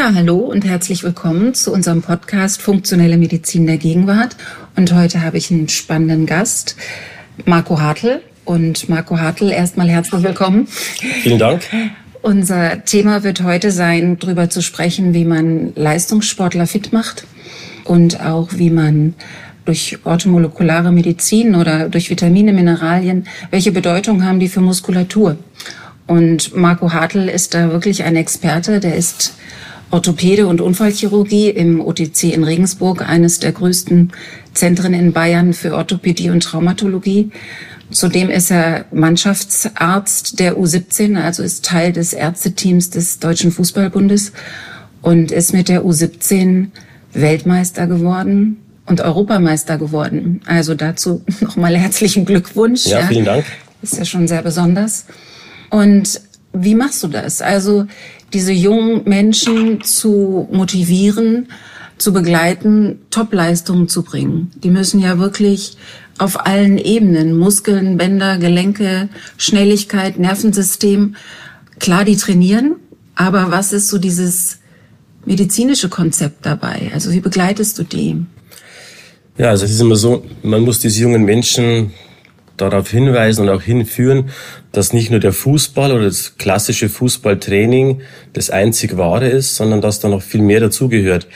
Ja, hallo und herzlich willkommen zu unserem Podcast Funktionelle Medizin der Gegenwart. Und heute habe ich einen spannenden Gast, Marco Hartl. Und Marco Hartl, erstmal herzlich willkommen. Vielen Dank. Unser Thema wird heute sein, darüber zu sprechen, wie man Leistungssportler fit macht und auch wie man durch orthomolekulare Medizin oder durch Vitamine, Mineralien, welche Bedeutung haben die für Muskulatur? Und Marco Hartl ist da wirklich ein Experte, der ist Orthopäde und Unfallchirurgie im OTC in Regensburg, eines der größten Zentren in Bayern für Orthopädie und Traumatologie. Zudem ist er Mannschaftsarzt der U17, also ist Teil des Ärzteteams des Deutschen Fußballbundes und ist mit der U17 Weltmeister geworden und Europameister geworden. Also dazu nochmal herzlichen Glückwunsch. Ja, vielen Dank. Ist ja schon sehr besonders. Und wie machst du das? Also diese jungen Menschen zu motivieren, zu begleiten, Topleistungen zu bringen. Die müssen ja wirklich auf allen Ebenen, Muskeln, Bänder, Gelenke, Schnelligkeit, Nervensystem, klar, die trainieren. Aber was ist so dieses medizinische Konzept dabei? Also wie begleitest du die? Ja, also es ist immer so, man muss diese jungen Menschen darauf hinweisen und auch hinführen, dass nicht nur der Fußball oder das klassische Fußballtraining das einzig wahre ist, sondern dass da noch viel mehr dazugehört.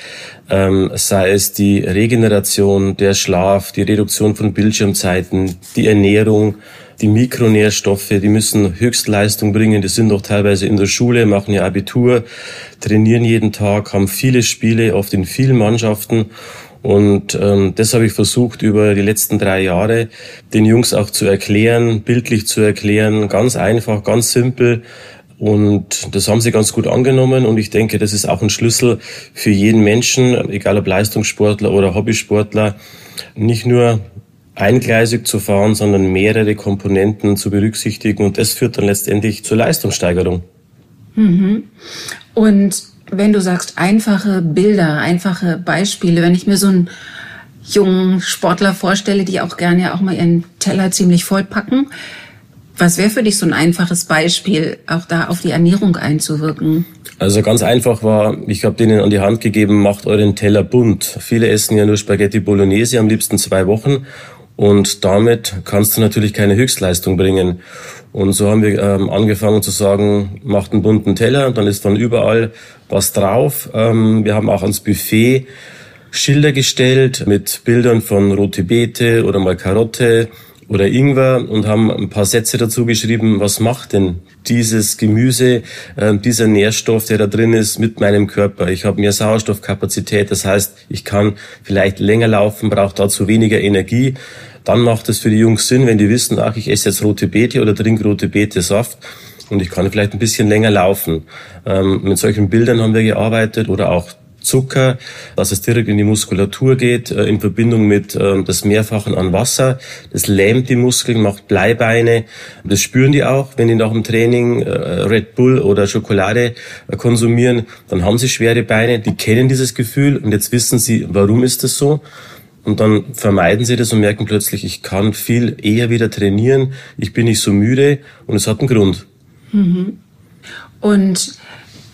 Ähm, sei es die Regeneration, der Schlaf, die Reduktion von Bildschirmzeiten, die Ernährung, die Mikronährstoffe, die müssen Höchstleistung bringen. Die sind doch teilweise in der Schule, machen ihr Abitur, trainieren jeden Tag, haben viele Spiele, oft in vielen Mannschaften und ähm, das habe ich versucht über die letzten drei Jahre den Jungs auch zu erklären, bildlich zu erklären, ganz einfach, ganz simpel. Und das haben sie ganz gut angenommen und ich denke, das ist auch ein Schlüssel für jeden Menschen, egal ob Leistungssportler oder Hobbysportler, nicht nur eingleisig zu fahren, sondern mehrere Komponenten zu berücksichtigen und das führt dann letztendlich zur Leistungssteigerung. Mhm. Und wenn du sagst einfache Bilder, einfache Beispiele, wenn ich mir so einen jungen Sportler vorstelle, die auch gerne auch mal ihren Teller ziemlich voll packen, was wäre für dich so ein einfaches Beispiel, auch da auf die Ernährung einzuwirken? Also ganz einfach war, ich habe denen an die Hand gegeben, macht euren Teller bunt. Viele essen ja nur Spaghetti Bolognese, am liebsten zwei Wochen. Und damit kannst du natürlich keine Höchstleistung bringen. Und so haben wir ähm, angefangen zu sagen, macht einen bunten Teller, dann ist dann überall was drauf. Ähm, wir haben auch ans Buffet Schilder gestellt mit Bildern von rote Beete oder mal Karotte oder Ingwer und haben ein paar Sätze dazu geschrieben, was macht denn dieses Gemüse, äh, dieser Nährstoff, der da drin ist, mit meinem Körper. Ich habe mehr Sauerstoffkapazität, das heißt, ich kann vielleicht länger laufen, brauche dazu weniger Energie. Dann macht es für die Jungs Sinn, wenn die wissen, ach, ich esse jetzt rote Beete oder trinke rote Beete Saft und ich kann vielleicht ein bisschen länger laufen. Ähm, mit solchen Bildern haben wir gearbeitet oder auch Zucker, dass es direkt in die Muskulatur geht, äh, in Verbindung mit äh, das Mehrfachen an Wasser. Das lähmt die Muskeln, macht Bleibeine. Das spüren die auch, wenn die nach dem Training äh, Red Bull oder Schokolade äh, konsumieren, dann haben sie schwere Beine. Die kennen dieses Gefühl und jetzt wissen sie, warum ist das so. Und dann vermeiden sie das und merken plötzlich, ich kann viel eher wieder trainieren, ich bin nicht so müde und es hat einen Grund. Mhm. Und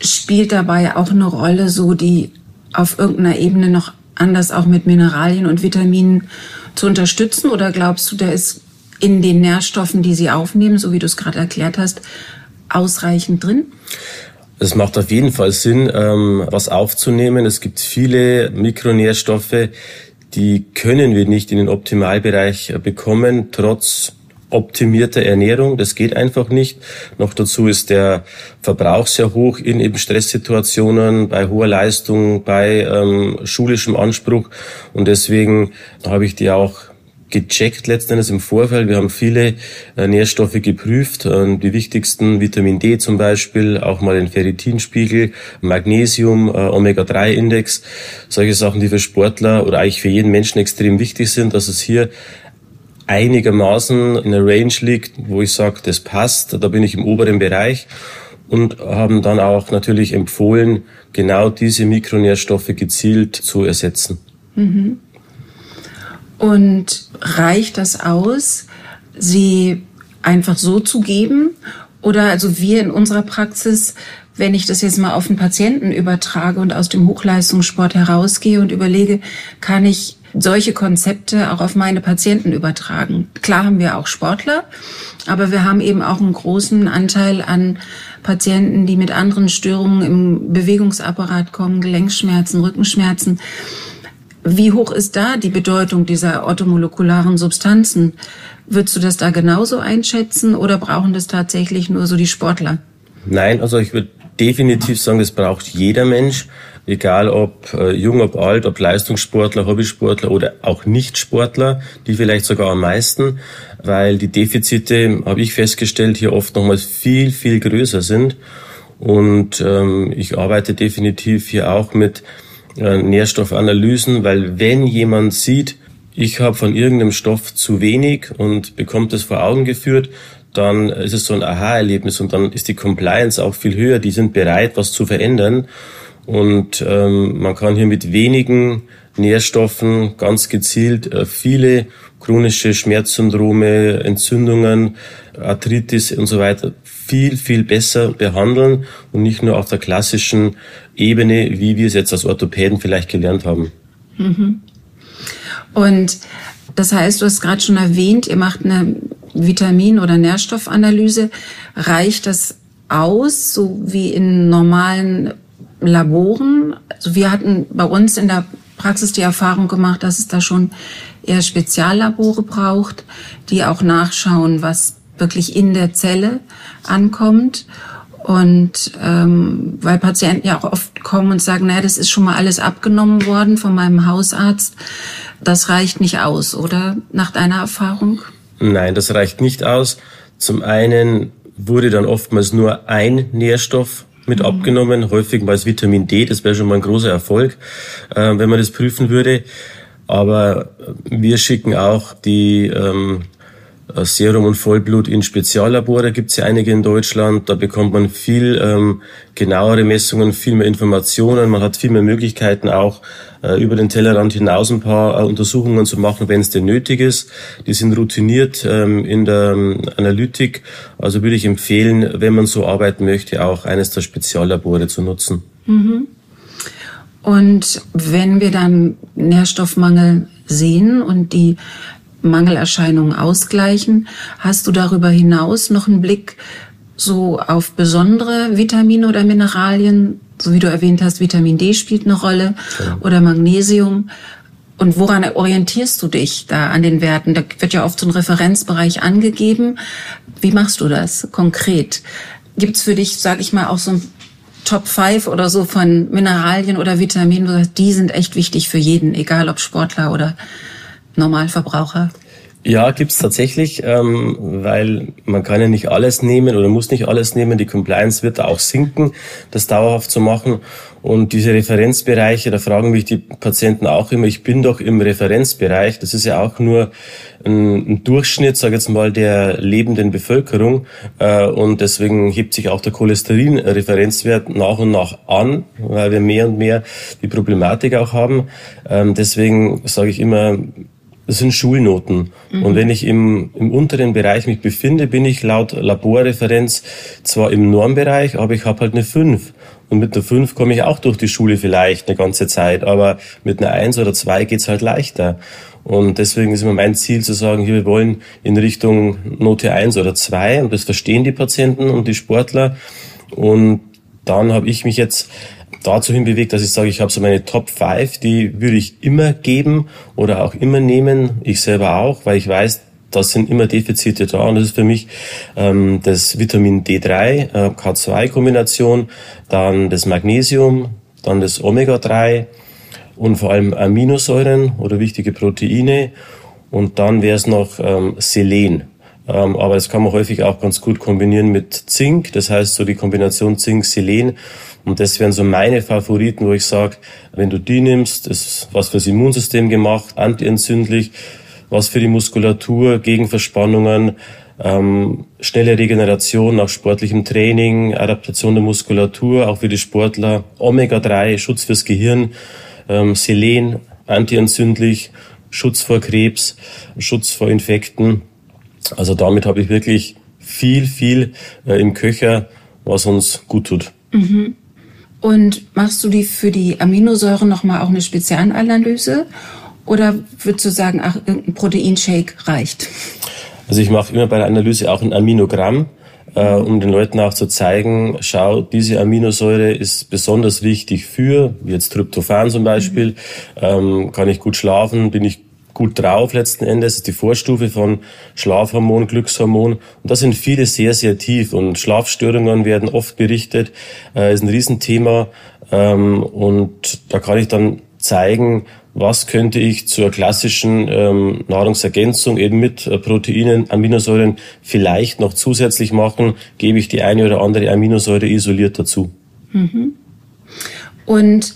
spielt dabei auch eine Rolle so die auf irgendeiner Ebene noch anders auch mit Mineralien und Vitaminen zu unterstützen? Oder glaubst du, da ist in den Nährstoffen, die sie aufnehmen, so wie du es gerade erklärt hast, ausreichend drin? Es macht auf jeden Fall Sinn, ähm, was aufzunehmen. Es gibt viele Mikronährstoffe, die können wir nicht in den Optimalbereich bekommen, trotz optimierte Ernährung. Das geht einfach nicht. Noch dazu ist der Verbrauch sehr hoch in eben Stresssituationen, bei hoher Leistung, bei ähm, schulischem Anspruch. Und deswegen habe ich die auch gecheckt letztendlich im Vorfeld. Wir haben viele äh, Nährstoffe geprüft, äh, die wichtigsten Vitamin D zum Beispiel, auch mal den Ferritinspiegel, Magnesium, äh, Omega-3-Index, solche Sachen, die für Sportler oder eigentlich für jeden Menschen extrem wichtig sind, dass es hier einigermaßen in der Range liegt, wo ich sage, das passt, da bin ich im oberen Bereich und haben dann auch natürlich empfohlen, genau diese Mikronährstoffe gezielt zu ersetzen. Mhm. Und reicht das aus, sie einfach so zu geben? Oder also wir in unserer Praxis wenn ich das jetzt mal auf den Patienten übertrage und aus dem Hochleistungssport herausgehe und überlege, kann ich solche Konzepte auch auf meine Patienten übertragen. Klar haben wir auch Sportler, aber wir haben eben auch einen großen Anteil an Patienten, die mit anderen Störungen im Bewegungsapparat kommen, Gelenkschmerzen, Rückenschmerzen. Wie hoch ist da die Bedeutung dieser orthomolekularen Substanzen? Würdest du das da genauso einschätzen oder brauchen das tatsächlich nur so die Sportler? Nein, also ich würde definitiv sagen, das braucht jeder Mensch, egal ob äh, jung, ob alt, ob Leistungssportler, Hobbysportler oder auch Nichtsportler, die vielleicht sogar am meisten, weil die Defizite, habe ich festgestellt, hier oft nochmals viel, viel größer sind. Und ähm, ich arbeite definitiv hier auch mit äh, Nährstoffanalysen, weil wenn jemand sieht, ich habe von irgendeinem Stoff zu wenig und bekommt das vor Augen geführt, dann ist es so ein Aha-Erlebnis und dann ist die Compliance auch viel höher. Die sind bereit, was zu verändern. Und ähm, man kann hier mit wenigen Nährstoffen ganz gezielt äh, viele chronische Schmerzsyndrome, Entzündungen, Arthritis und so weiter viel, viel besser behandeln und nicht nur auf der klassischen Ebene, wie wir es jetzt als Orthopäden vielleicht gelernt haben. Mhm. Und das heißt, du hast gerade schon erwähnt, ihr macht eine Vitamin- oder Nährstoffanalyse. Reicht das aus, so wie in normalen Laboren? Also wir hatten bei uns in der Praxis die Erfahrung gemacht, dass es da schon eher Speziallabore braucht, die auch nachschauen, was wirklich in der Zelle ankommt. Und ähm, weil Patienten ja auch oft kommen und sagen, naja, das ist schon mal alles abgenommen worden von meinem Hausarzt, das reicht nicht aus, oder nach deiner Erfahrung? Nein, das reicht nicht aus. Zum einen wurde dann oftmals nur ein Nährstoff mit mhm. abgenommen, häufig mal das Vitamin D, das wäre schon mal ein großer Erfolg, äh, wenn man das prüfen würde. Aber wir schicken auch die ähm, äh, Serum und Vollblut in Speziallabore gibt es ja einige in Deutschland. Da bekommt man viel ähm, genauere Messungen, viel mehr Informationen. Man hat viel mehr Möglichkeiten auch äh, über den Tellerrand hinaus ein paar äh, Untersuchungen zu machen, wenn es denn nötig ist. Die sind routiniert ähm, in der ähm, Analytik. Also würde ich empfehlen, wenn man so arbeiten möchte, auch eines der Speziallabore zu nutzen. Mhm. Und wenn wir dann Nährstoffmangel sehen und die Mangelerscheinungen ausgleichen. Hast du darüber hinaus noch einen Blick so auf besondere Vitamine oder Mineralien? So wie du erwähnt hast, Vitamin D spielt eine Rolle ja. oder Magnesium. Und woran orientierst du dich da an den Werten? Da wird ja oft so ein Referenzbereich angegeben. Wie machst du das konkret? Gibt's für dich, sag ich mal, auch so ein Top 5 oder so von Mineralien oder Vitaminen, wo du sagst, die sind echt wichtig für jeden, egal ob Sportler oder Normalverbraucher? Ja, gibt's tatsächlich, ähm, weil man kann ja nicht alles nehmen oder muss nicht alles nehmen. Die Compliance wird da auch sinken, das dauerhaft zu machen. Und diese Referenzbereiche, da fragen mich die Patienten auch immer, ich bin doch im Referenzbereich. Das ist ja auch nur ein, Durchschnitt, sage jetzt mal, der lebenden Bevölkerung. Äh, und deswegen hebt sich auch der Cholesterin-Referenzwert nach und nach an, weil wir mehr und mehr die Problematik auch haben. Ähm, deswegen sage ich immer, das sind Schulnoten. Mhm. Und wenn ich im, im unteren Bereich mich befinde, bin ich laut Laborreferenz zwar im Normbereich, aber ich habe halt eine 5. Und mit einer 5 komme ich auch durch die Schule vielleicht eine ganze Zeit, aber mit einer 1 oder 2 geht's halt leichter. Und deswegen ist immer mein Ziel zu sagen, hier, wir wollen in Richtung Note 1 oder 2 und das verstehen die Patienten und die Sportler. Und dann habe ich mich jetzt dazu hin bewegt, dass ich sage, ich habe so meine Top 5, die würde ich immer geben oder auch immer nehmen, ich selber auch, weil ich weiß, das sind immer Defizite da. Und das ist für mich ähm, das Vitamin D3, äh, K2-Kombination, dann das Magnesium, dann das Omega-3 und vor allem Aminosäuren oder wichtige Proteine. Und dann wäre es noch ähm, Selen. Ähm, aber das kann man häufig auch ganz gut kombinieren mit Zink, das heißt so die Kombination Zink-Selen und das wären so meine Favoriten, wo ich sage, wenn du die nimmst, ist was fürs Immunsystem gemacht, antientzündlich, was für die Muskulatur, gegen Verspannungen, ähm, schnelle Regeneration nach sportlichem Training, Adaptation der Muskulatur, auch für die Sportler, Omega-3, Schutz fürs Gehirn, ähm, Selen, antientzündlich, Schutz vor Krebs, Schutz vor Infekten. Also damit habe ich wirklich viel, viel äh, im Köcher, was uns gut tut. Mhm. Und machst du die für die Aminosäuren nochmal auch eine Spezialanalyse? Oder würdest du sagen, ach, irgendein Proteinshake reicht? Also ich mache immer bei der Analyse auch ein Aminogramm, äh, um den Leuten auch zu zeigen, schau, diese Aminosäure ist besonders wichtig für, wie jetzt Tryptophan zum Beispiel, mhm. ähm, kann ich gut schlafen, bin ich gut drauf letzten Endes, ist die Vorstufe von Schlafhormon, Glückshormon. Und da sind viele sehr, sehr tief und Schlafstörungen werden oft berichtet, äh, ist ein Riesenthema. Ähm, und da kann ich dann zeigen, was könnte ich zur klassischen ähm, Nahrungsergänzung eben mit äh, Proteinen, Aminosäuren vielleicht noch zusätzlich machen, gebe ich die eine oder andere Aminosäure isoliert dazu. Mhm. Und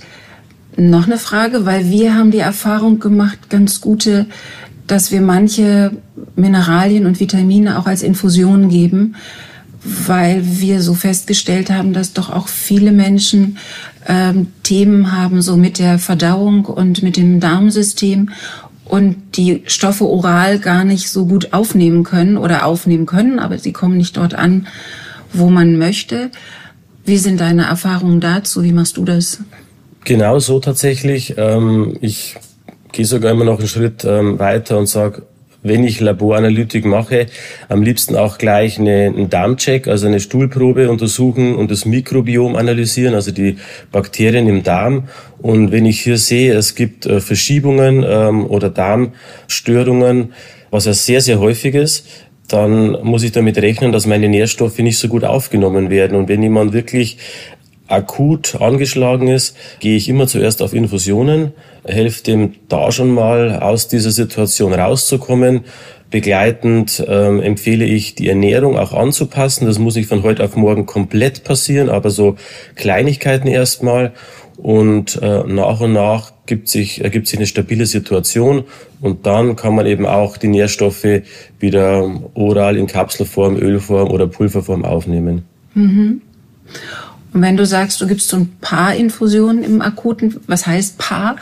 noch eine Frage, weil wir haben die Erfahrung gemacht, ganz gute, dass wir manche Mineralien und Vitamine auch als Infusion geben, weil wir so festgestellt haben, dass doch auch viele Menschen ähm, Themen haben, so mit der Verdauung und mit dem Darmsystem und die Stoffe oral gar nicht so gut aufnehmen können oder aufnehmen können, aber sie kommen nicht dort an, wo man möchte. Wie sind deine Erfahrungen dazu? Wie machst du das? Genau so tatsächlich. Ähm, ich gehe sogar immer noch einen Schritt ähm, weiter und sage, wenn ich Laboranalytik mache, am liebsten auch gleich eine, einen Darmcheck, also eine Stuhlprobe untersuchen und das Mikrobiom analysieren, also die Bakterien im Darm. Und wenn ich hier sehe, es gibt äh, Verschiebungen ähm, oder Darmstörungen, was ja sehr, sehr häufig ist, dann muss ich damit rechnen, dass meine Nährstoffe nicht so gut aufgenommen werden. Und wenn jemand wirklich akut angeschlagen ist, gehe ich immer zuerst auf Infusionen, helfe dem da schon mal aus dieser Situation rauszukommen. Begleitend ähm, empfehle ich, die Ernährung auch anzupassen. Das muss nicht von heute auf morgen komplett passieren, aber so Kleinigkeiten erstmal. Und äh, nach und nach gibt sich, ergibt sich eine stabile Situation und dann kann man eben auch die Nährstoffe wieder oral in Kapselform, Ölform oder Pulverform aufnehmen. Mhm. Und wenn du sagst, du gibst so ein paar Infusionen im akuten, was heißt paar?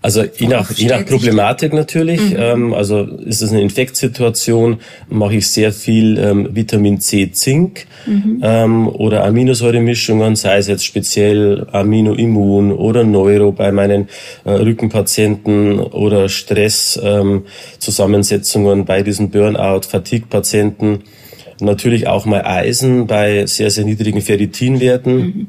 Also je nach, je nach Problematik natürlich. Mhm. Ähm, also ist es eine Infektsituation, mache ich sehr viel ähm, Vitamin C, Zink mhm. ähm, oder Aminosäuremischungen, sei es jetzt speziell Aminoimmun oder Neuro bei meinen äh, Rückenpatienten oder Stresszusammensetzungen ähm, bei diesen Burnout-Fatigue-Patienten Natürlich auch mal Eisen bei sehr, sehr niedrigen Ferritinwerten. Mhm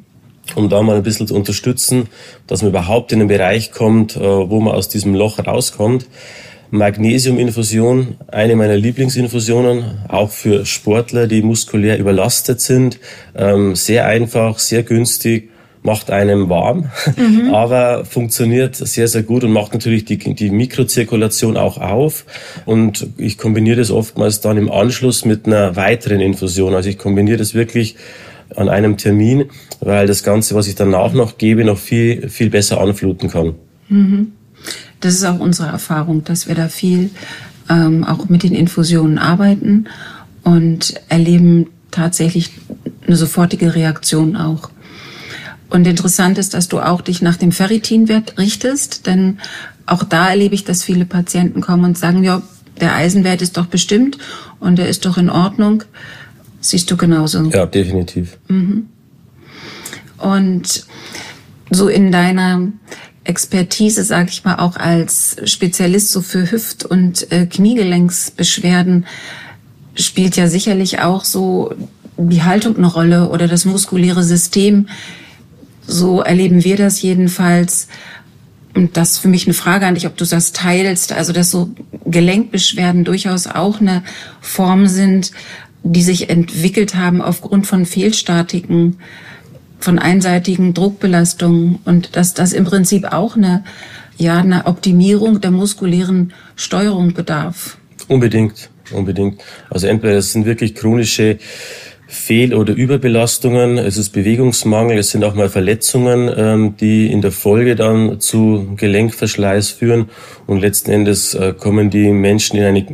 um da mal ein bisschen zu unterstützen, dass man überhaupt in den Bereich kommt, äh, wo man aus diesem Loch rauskommt. Magnesiuminfusion, eine meiner Lieblingsinfusionen, auch für Sportler, die muskulär überlastet sind. Ähm, sehr einfach, sehr günstig macht einem warm, mhm. aber funktioniert sehr, sehr gut und macht natürlich die, die Mikrozirkulation auch auf. Und ich kombiniere das oftmals dann im Anschluss mit einer weiteren Infusion. Also ich kombiniere das wirklich an einem Termin, weil das Ganze, was ich danach noch gebe, noch viel, viel besser anfluten kann. Mhm. Das ist auch unsere Erfahrung, dass wir da viel ähm, auch mit den Infusionen arbeiten und erleben tatsächlich eine sofortige Reaktion auch. Und interessant ist, dass du auch dich nach dem Ferritinwert richtest, denn auch da erlebe ich, dass viele Patienten kommen und sagen, ja, der Eisenwert ist doch bestimmt und der ist doch in Ordnung. Siehst du genauso? Ja, definitiv. Mhm. Und so in deiner Expertise, sage ich mal, auch als Spezialist so für Hüft- und äh, Kniegelenksbeschwerden, spielt ja sicherlich auch so die Haltung eine Rolle oder das muskuläre System. So erleben wir das jedenfalls. Und das ist für mich eine Frage an dich, ob du das teilst, also dass so Gelenkbeschwerden durchaus auch eine Form sind, die sich entwickelt haben aufgrund von Fehlstatiken, von einseitigen Druckbelastungen und dass das im Prinzip auch eine, ja, eine Optimierung der muskulären Steuerung bedarf. Unbedingt, unbedingt. Also entweder es sind wirklich chronische Fehl- oder Überbelastungen, es ist Bewegungsmangel, es sind auch mal Verletzungen, ähm, die in der Folge dann zu Gelenkverschleiß führen. Und letzten Endes äh, kommen die Menschen in eine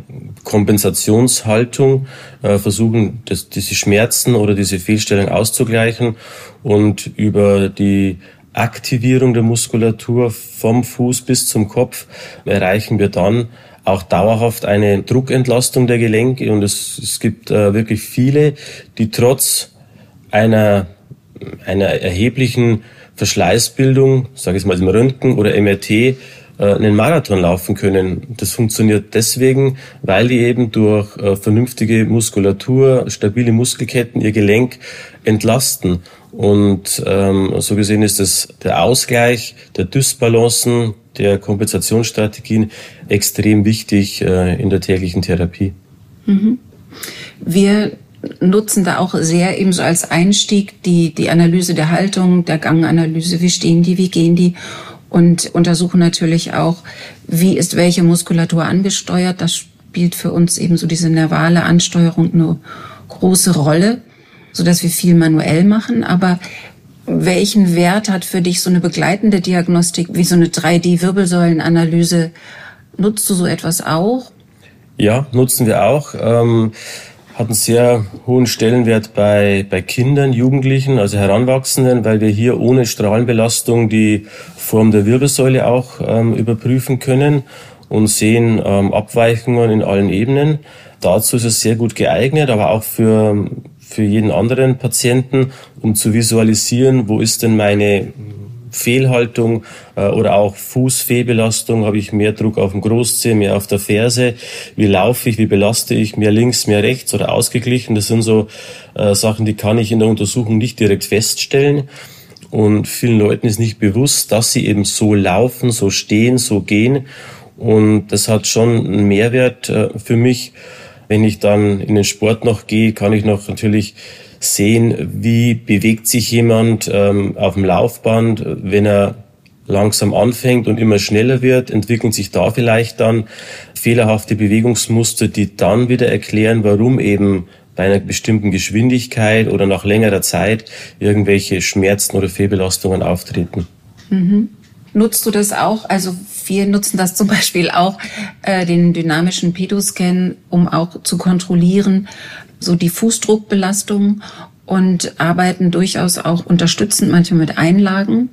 Kompensationshaltung, äh, versuchen das, diese Schmerzen oder diese Fehlstellung auszugleichen und über die Aktivierung der Muskulatur vom Fuß bis zum Kopf erreichen wir dann auch dauerhaft eine Druckentlastung der Gelenke und es, es gibt äh, wirklich viele, die trotz einer einer erheblichen Verschleißbildung, sage ich mal im Röntgen oder MRT, äh, einen Marathon laufen können. Das funktioniert deswegen, weil die eben durch äh, vernünftige Muskulatur, stabile Muskelketten ihr Gelenk entlasten. Und ähm, so gesehen ist es der Ausgleich der Dysbalancen, der Kompensationsstrategien extrem wichtig äh, in der täglichen Therapie. Mhm. Wir nutzen da auch sehr eben so als Einstieg die, die Analyse der Haltung, der Ganganalyse, wie stehen die, wie gehen die und untersuchen natürlich auch, wie ist welche Muskulatur angesteuert. Das spielt für uns eben so diese nervale Ansteuerung eine große Rolle, so dass wir viel manuell machen. Aber welchen Wert hat für dich so eine begleitende Diagnostik wie so eine 3D-Wirbelsäulenanalyse? Nutzt du so etwas auch? Ja, nutzen wir auch. Ähm hat einen sehr hohen Stellenwert bei, bei Kindern, Jugendlichen, also Heranwachsenden, weil wir hier ohne Strahlenbelastung die Form der Wirbelsäule auch ähm, überprüfen können und sehen ähm, Abweichungen in allen Ebenen. Dazu ist es sehr gut geeignet, aber auch für, für jeden anderen Patienten, um zu visualisieren, wo ist denn meine Fehlhaltung äh, oder auch Fußfehlbelastung, habe ich mehr Druck auf dem Großzeh, mehr auf der Ferse, wie laufe ich, wie belaste ich, mehr links, mehr rechts oder ausgeglichen. Das sind so äh, Sachen, die kann ich in der Untersuchung nicht direkt feststellen. Und vielen Leuten ist nicht bewusst, dass sie eben so laufen, so stehen, so gehen. Und das hat schon einen Mehrwert äh, für mich. Wenn ich dann in den Sport noch gehe, kann ich noch natürlich sehen, wie bewegt sich jemand ähm, auf dem Laufband, wenn er langsam anfängt und immer schneller wird, entwickeln sich da vielleicht dann fehlerhafte Bewegungsmuster, die dann wieder erklären, warum eben bei einer bestimmten Geschwindigkeit oder nach längerer Zeit irgendwelche Schmerzen oder Fehlbelastungen auftreten. Mhm. Nutzt du das auch? Also wir nutzen das zum Beispiel auch, äh, den dynamischen Pedoscan, um auch zu kontrollieren, so die Fußdruckbelastung und arbeiten durchaus auch unterstützend manchmal mit Einlagen.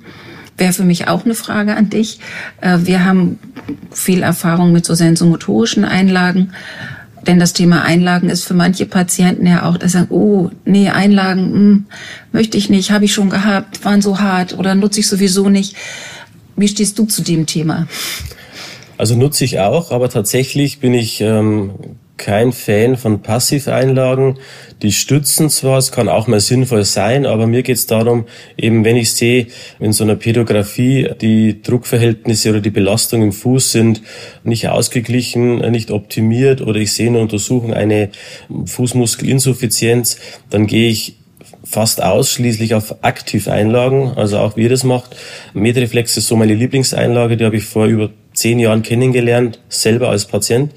Wäre für mich auch eine Frage an dich. Äh, wir haben viel Erfahrung mit so sensomotorischen Einlagen. Denn das Thema Einlagen ist für manche Patienten ja auch, dass sagen, oh, nee, Einlagen mh, hm, möchte ich nicht, habe ich schon gehabt, waren so hart oder nutze ich sowieso nicht. Wie stehst du zu dem Thema? Also nutze ich auch, aber tatsächlich bin ich ähm, kein Fan von Passiveinlagen. Die stützen zwar, es kann auch mal sinnvoll sein, aber mir geht es darum, eben wenn ich sehe, in so einer Pädografie die Druckverhältnisse oder die Belastung im Fuß sind nicht ausgeglichen, nicht optimiert oder ich sehe in der Untersuchung eine Fußmuskelinsuffizienz, dann gehe ich fast ausschließlich auf Aktiveinlagen, also auch wie ihr das macht. Medreflex ist so meine Lieblingseinlage, die habe ich vor über zehn Jahren kennengelernt, selber als Patient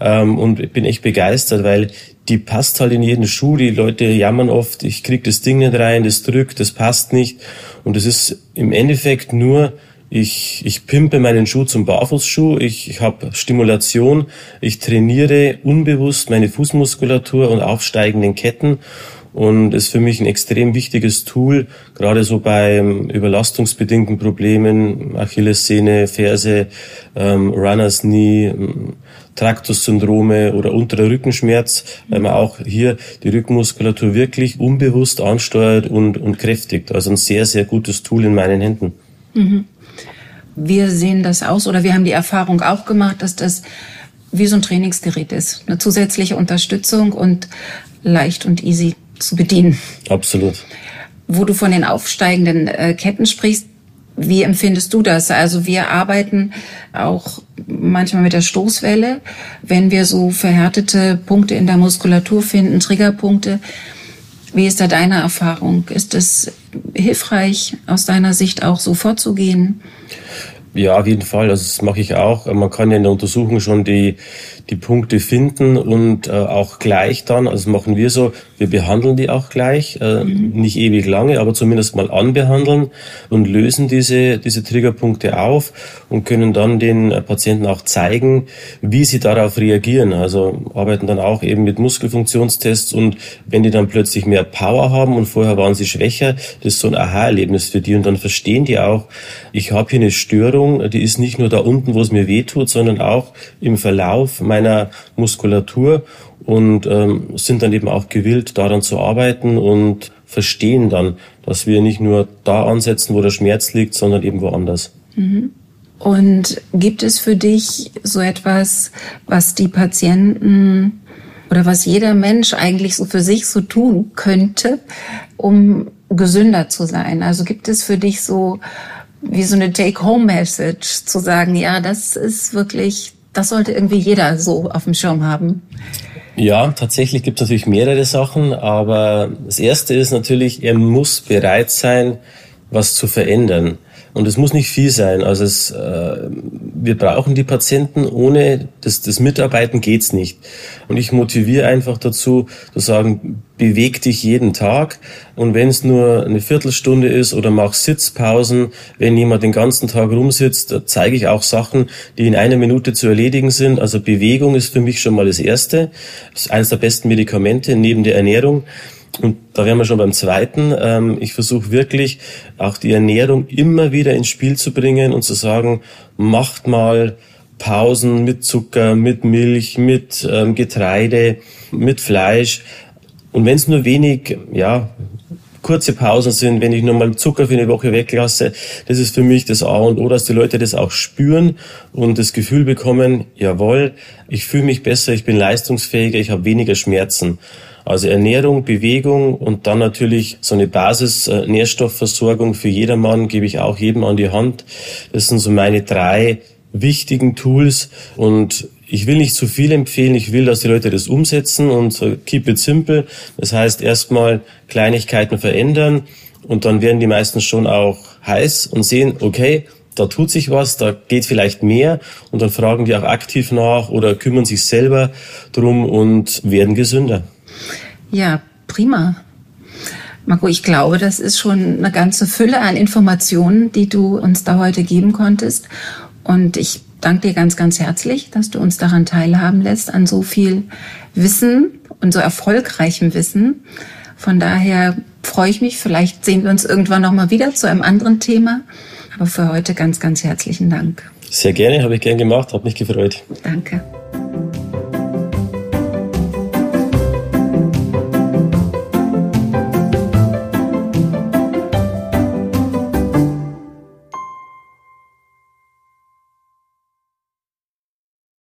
ähm, und bin echt begeistert, weil die passt halt in jeden Schuh. Die Leute jammern oft, ich krieg das Ding nicht rein, das drückt, das passt nicht. Und es ist im Endeffekt nur, ich, ich pimpe meinen Schuh zum Barfußschuh, ich, ich habe Stimulation, ich trainiere unbewusst meine Fußmuskulatur und aufsteigenden Ketten und ist für mich ein extrem wichtiges Tool, gerade so bei überlastungsbedingten Problemen, Achillessehne, Ferse, ähm, Runners Knee, ähm, Traktussyndrome oder unterer Rückenschmerz, weil man auch hier die Rückenmuskulatur wirklich unbewusst ansteuert und, und kräftigt. Also ein sehr, sehr gutes Tool in meinen Händen. Mhm. Wir sehen das aus oder wir haben die Erfahrung auch gemacht, dass das wie so ein Trainingsgerät ist. Eine zusätzliche Unterstützung und leicht und easy zu bedienen. Absolut. Wo du von den aufsteigenden äh, Ketten sprichst, wie empfindest du das? Also wir arbeiten auch manchmal mit der Stoßwelle, wenn wir so verhärtete Punkte in der Muskulatur finden, Triggerpunkte. Wie ist da deine Erfahrung? Ist es hilfreich aus deiner Sicht auch so vorzugehen? Ja, auf jeden Fall. Also das mache ich auch. Man kann ja in der Untersuchung schon die die Punkte finden und äh, auch gleich dann, also machen wir so, wir behandeln die auch gleich, äh, mhm. nicht ewig lange, aber zumindest mal anbehandeln und lösen diese, diese Triggerpunkte auf und können dann den Patienten auch zeigen, wie sie darauf reagieren. Also arbeiten dann auch eben mit Muskelfunktionstests und wenn die dann plötzlich mehr Power haben und vorher waren sie schwächer, das ist so ein Aha-Erlebnis für die und dann verstehen die auch, ich habe hier eine Störung, die ist nicht nur da unten, wo es mir weh tut, sondern auch im Verlauf meiner Muskulatur und ähm, sind dann eben auch gewillt, daran zu arbeiten und verstehen dann, dass wir nicht nur da ansetzen, wo der Schmerz liegt, sondern eben woanders. Mhm. Und gibt es für dich so etwas, was die Patienten oder was jeder Mensch eigentlich so für sich so tun könnte, um gesünder zu sein? Also gibt es für dich so wie so eine Take-Home-Message zu sagen, ja, das ist wirklich, das sollte irgendwie jeder so auf dem Schirm haben? Ja, tatsächlich gibt es natürlich mehrere Sachen, aber das erste ist natürlich, er muss bereit sein, was zu verändern. Und es muss nicht viel sein. Also es, äh, wir brauchen die Patienten. Ohne das, das Mitarbeiten geht's nicht. Und ich motiviere einfach dazu, zu sagen, beweg dich jeden Tag. Und wenn es nur eine Viertelstunde ist oder mach Sitzpausen, wenn jemand den ganzen Tag rumsitzt, da zeige ich auch Sachen, die in einer Minute zu erledigen sind. Also Bewegung ist für mich schon mal das Erste. Das ist eines der besten Medikamente neben der Ernährung. Und da wären wir schon beim zweiten. Ähm, ich versuche wirklich auch die Ernährung immer wieder ins Spiel zu bringen und zu sagen, macht mal Pausen mit Zucker, mit Milch, mit ähm, Getreide, mit Fleisch. Und wenn es nur wenig, ja, kurze Pausen sind, wenn ich nur mal Zucker für eine Woche weglasse, das ist für mich das A und O, dass die Leute das auch spüren und das Gefühl bekommen, jawohl, ich fühle mich besser, ich bin leistungsfähiger, ich habe weniger Schmerzen. Also Ernährung, Bewegung und dann natürlich so eine Basis-Nährstoffversorgung für jedermann gebe ich auch jedem an die Hand. Das sind so meine drei wichtigen Tools und ich will nicht zu viel empfehlen, ich will, dass die Leute das umsetzen und keep it simple. Das heißt erstmal Kleinigkeiten verändern und dann werden die meisten schon auch heiß und sehen, okay, da tut sich was, da geht vielleicht mehr und dann fragen die auch aktiv nach oder kümmern sich selber drum und werden gesünder. Ja, prima. Marco, ich glaube, das ist schon eine ganze Fülle an Informationen, die du uns da heute geben konntest. Und ich danke dir ganz, ganz herzlich, dass du uns daran teilhaben lässt, an so viel Wissen und so erfolgreichem Wissen. Von daher freue ich mich. Vielleicht sehen wir uns irgendwann nochmal wieder zu einem anderen Thema. Aber für heute ganz, ganz herzlichen Dank. Sehr gerne, habe ich gern gemacht, habe mich gefreut. Danke.